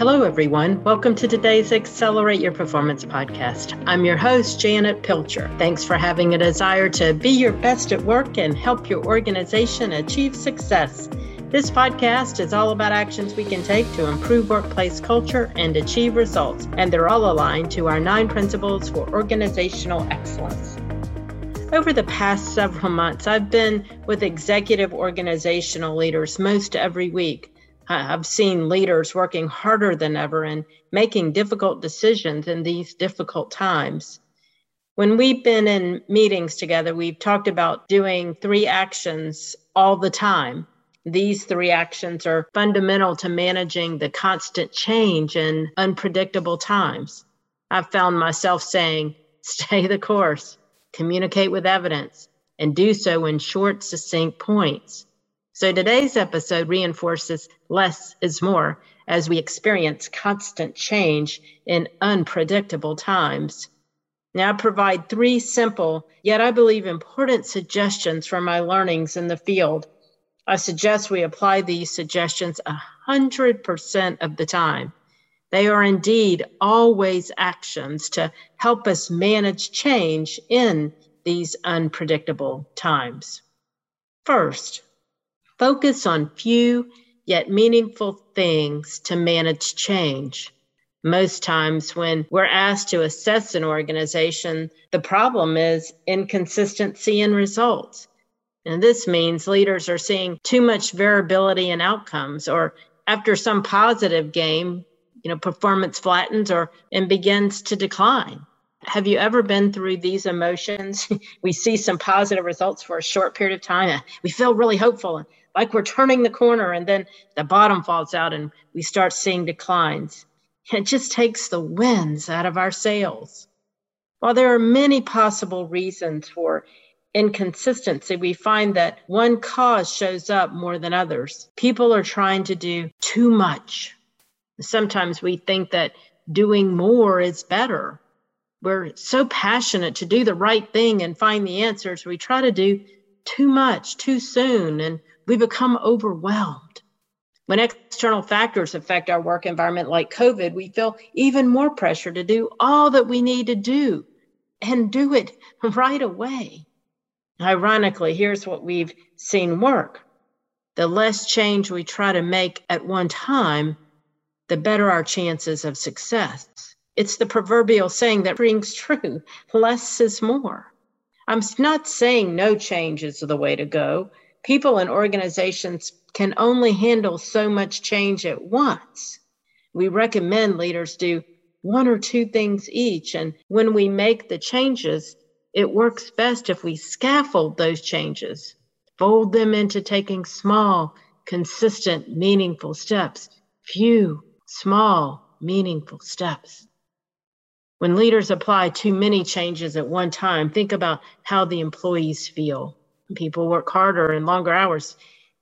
Hello, everyone. Welcome to today's Accelerate Your Performance podcast. I'm your host, Janet Pilcher. Thanks for having a desire to be your best at work and help your organization achieve success. This podcast is all about actions we can take to improve workplace culture and achieve results, and they're all aligned to our nine principles for organizational excellence. Over the past several months, I've been with executive organizational leaders most every week Uh, I've seen leaders working harder than ever and making difficult decisions in these difficult times. When we've been in meetings together, we've talked about doing three actions all the time. These three actions are fundamental to managing the constant change in unpredictable times. I've found myself saying, stay the course, communicate with evidence, and do so in short, succinct points. So today's episode reinforces less is more as we experience constant change in unpredictable times. Now, I provide three simple, yet I believe important suggestions from my learnings in the field. I suggest we apply these suggestions 100% of the time. They are indeed always actions to help us manage change in these unpredictable times. First, Focus on few yet meaningful things to manage change. Most times, when we're asked to assess an organization, the problem is inconsistency in results. And this means leaders are seeing too much variability in outcomes, or after some positive game, you know, performance flattens or and begins to decline. Have you ever been through these emotions? we see some positive results for a short period of time. We feel really hopeful like we're turning the corner and then the bottom falls out and we start seeing declines. It just takes the winds out of our sails. While there are many possible reasons for inconsistency, we find that one cause shows up more than others. People are trying to do too much. Sometimes we think that doing more is better. We're so passionate to do the right thing and find the answers, we try to do too much too soon and we become overwhelmed. When external factors affect our work environment, like COVID, we feel even more pressure to do all that we need to do and do it right away. Ironically, here's what we've seen work the less change we try to make at one time, the better our chances of success. It's the proverbial saying that rings true less is more. I'm not saying no change is the way to go, people and organizations can only handle so much change at once. We recommend leaders do one or two things each. And when we make the changes, it works best if we scaffold those changes, fold them into taking small, consistent, meaningful steps, few, small, meaningful steps. When leaders apply too many changes at one time, think about how the employees feel. People work harder and longer hours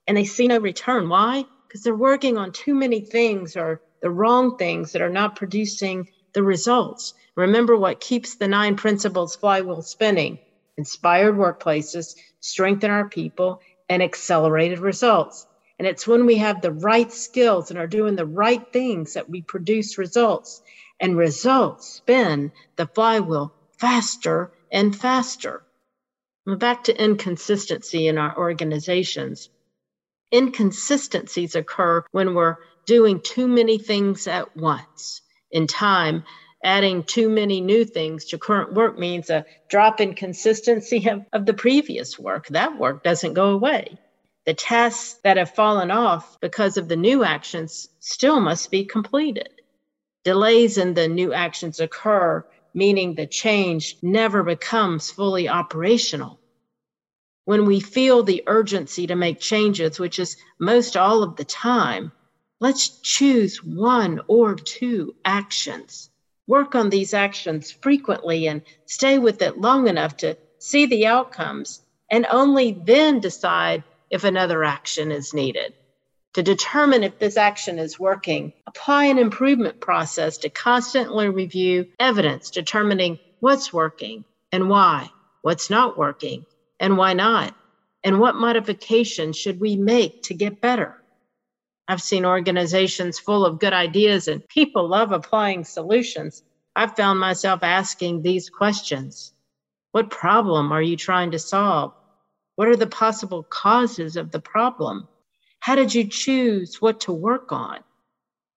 and they see no return. Why? Because they're working on too many things or the wrong things that are not producing the results. Remember what keeps the nine principles flywheel spinning inspired workplaces, strengthen our people, and accelerated results. And it's when we have the right skills and are doing the right things that we produce results. And results spin the flywheel faster and faster. Back to inconsistency in our organizations. Inconsistencies occur when we're doing too many things at once. In time, adding too many new things to current work means a drop in consistency of, of the previous work. That work doesn't go away. The tasks that have fallen off because of the new actions still must be completed. Delays in the new actions occur, meaning the change never becomes fully operational when we feel the urgency to make changes, which is most all of the time, let's choose one or two actions. Work on these actions frequently and stay with it long enough to see the outcomes, and only then decide if another action is needed. To determine if this action is working, apply an improvement process to constantly review evidence, determining what's working and why, what's not working, and why not? And what modifications should we make to get better? I've seen organizations full of good ideas and people love applying solutions. I've found myself asking these questions What problem are you trying to solve? What are the possible causes of the problem? How did you choose what to work on?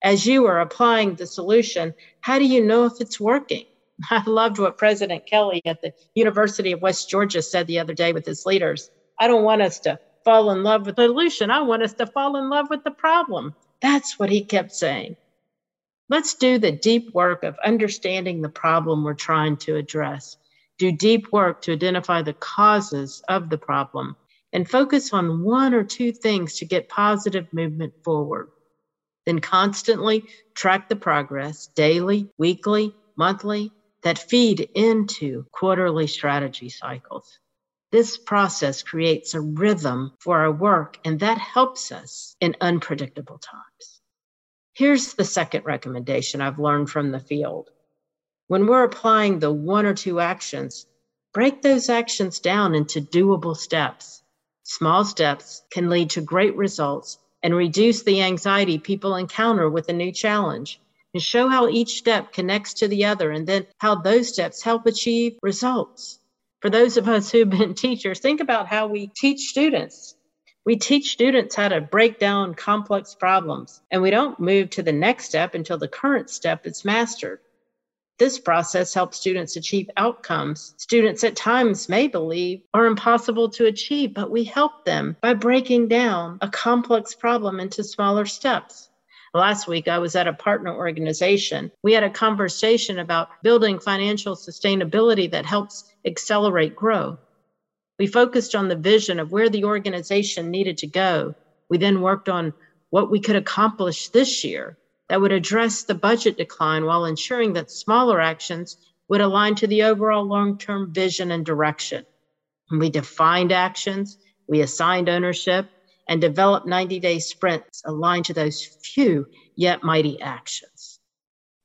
As you are applying the solution, how do you know if it's working? I loved what President Kelly at the University of West Georgia said the other day with his leaders. I don't want us to fall in love with the solution. I want us to fall in love with the problem. That's what he kept saying. Let's do the deep work of understanding the problem we're trying to address. Do deep work to identify the causes of the problem and focus on one or two things to get positive movement forward. Then constantly track the progress daily, weekly, monthly that feed into quarterly strategy cycles. This process creates a rhythm for our work, and that helps us in unpredictable times. Here's the second recommendation I've learned from the field. When we're applying the one or two actions, break those actions down into doable steps. Small steps can lead to great results and reduce the anxiety people encounter with a new challenge. And show how each step connects to the other and then how those steps help achieve results for those of us who've been teachers, think about how we teach students. We teach students how to break down complex problems, and we don't move to the next step until the current step is mastered. This process helps students achieve outcomes students at times may believe are impossible to achieve, but we help them by breaking down a complex problem into smaller steps. Last week, I was at a partner organization. We had a conversation about building financial sustainability that helps accelerate growth. We focused on the vision of where the organization needed to go. We then worked on what we could accomplish this year that would address the budget decline while ensuring that smaller actions would align to the overall long term vision and direction. we defined actions, we assigned ownership, and developed 90 day sprints aligned to those few yet mighty actions.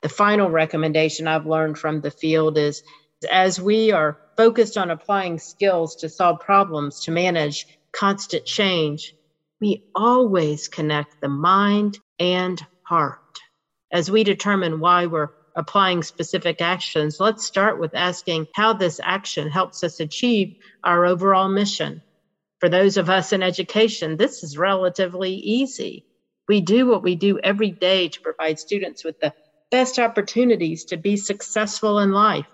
The final recommendation I've learned from the field is as we are focused on applying skills to solve problems, to manage constant change, we always connect the mind and heart. As we determine why we're applying specific actions, let's start with asking how this action helps us achieve our overall mission. For those of us in education, this is relatively easy. We do what we do every day to provide students with the best opportunities to be successful in life.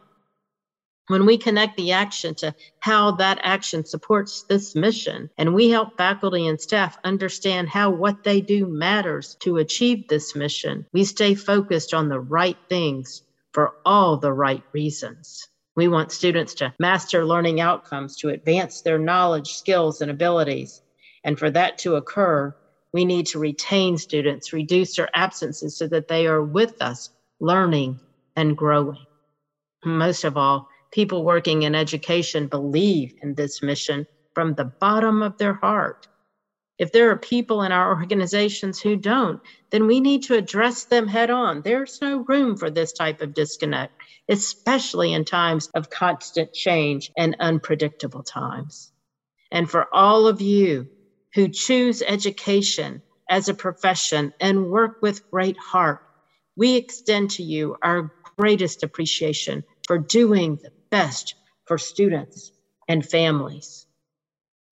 When we connect the action to how that action supports this mission, and we help faculty and staff understand how what they do matters to achieve this mission, we stay focused on the right things for all the right reasons. We want students to master learning outcomes to advance their knowledge, skills, and abilities. And for that to occur, we need to retain students, reduce their absences so that they are with us, learning and growing. Most of all, people working in education believe in this mission from the bottom of their heart. If there are people in our organizations who don't, then we need to address them head on. There's no room for this type of disconnect, especially in times of constant change and unpredictable times. And for all of you who choose education as a profession and work with great heart, we extend to you our greatest appreciation for doing the best for students and families.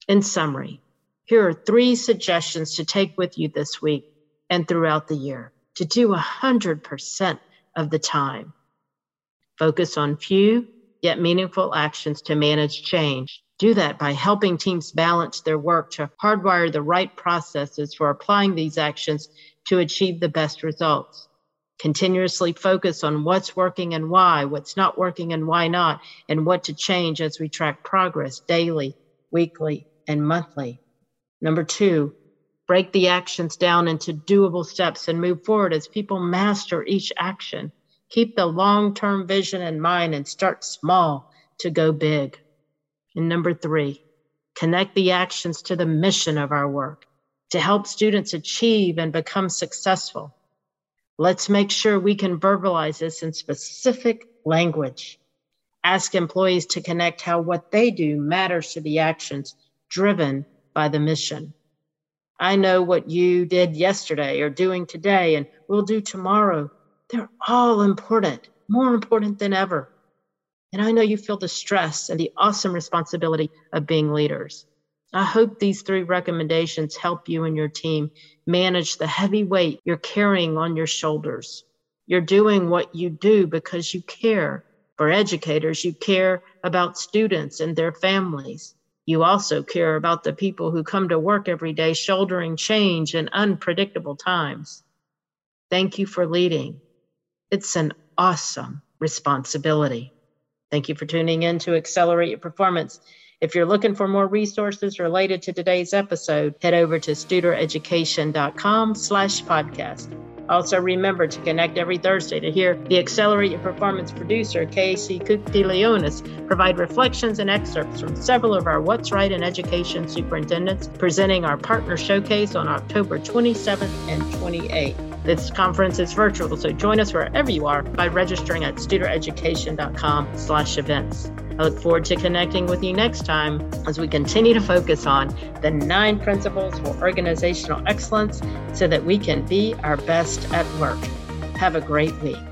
In summary, here are three suggestions to take with you this week and throughout the year to do 100% of the time. Focus on few yet meaningful actions to manage change. Do that by helping teams balance their work to hardwire the right processes for applying these actions to achieve the best results. Continuously focus on what's working and why, what's not working and why not, and what to change as we track progress daily, weekly, and monthly. Number two, break the actions down into doable steps and move forward as people master each action. Keep the long term vision in mind and start small to go big. And number three, connect the actions to the mission of our work to help students achieve and become successful. Let's make sure we can verbalize this in specific language. Ask employees to connect how what they do matters to the actions driven by the mission. I know what you did yesterday or doing today and will do tomorrow. They're all important, more important than ever. And I know you feel the stress and the awesome responsibility of being leaders. I hope these three recommendations help you and your team manage the heavy weight you're carrying on your shoulders. You're doing what you do because you care. For educators, you care about students and their families. You also care about the people who come to work every day shouldering change in unpredictable times. Thank you for leading. It's an awesome responsibility. Thank you for tuning in to Accelerate Your Performance. If you're looking for more resources related to today's episode, head over to studereducation.com slash podcast. Also, remember to connect every Thursday to hear the Accelerate Your Performance producer, Casey Cook de Leonis, provide reflections and excerpts from several of our What's Right in Education superintendents, presenting our partner showcase on October 27th and 28th. This conference is virtual, so join us wherever you are by registering at studereducation.com slash events. I look forward to connecting with you next time as we continue to focus on the nine principles for organizational excellence so that we can be our best at work. Have a great week.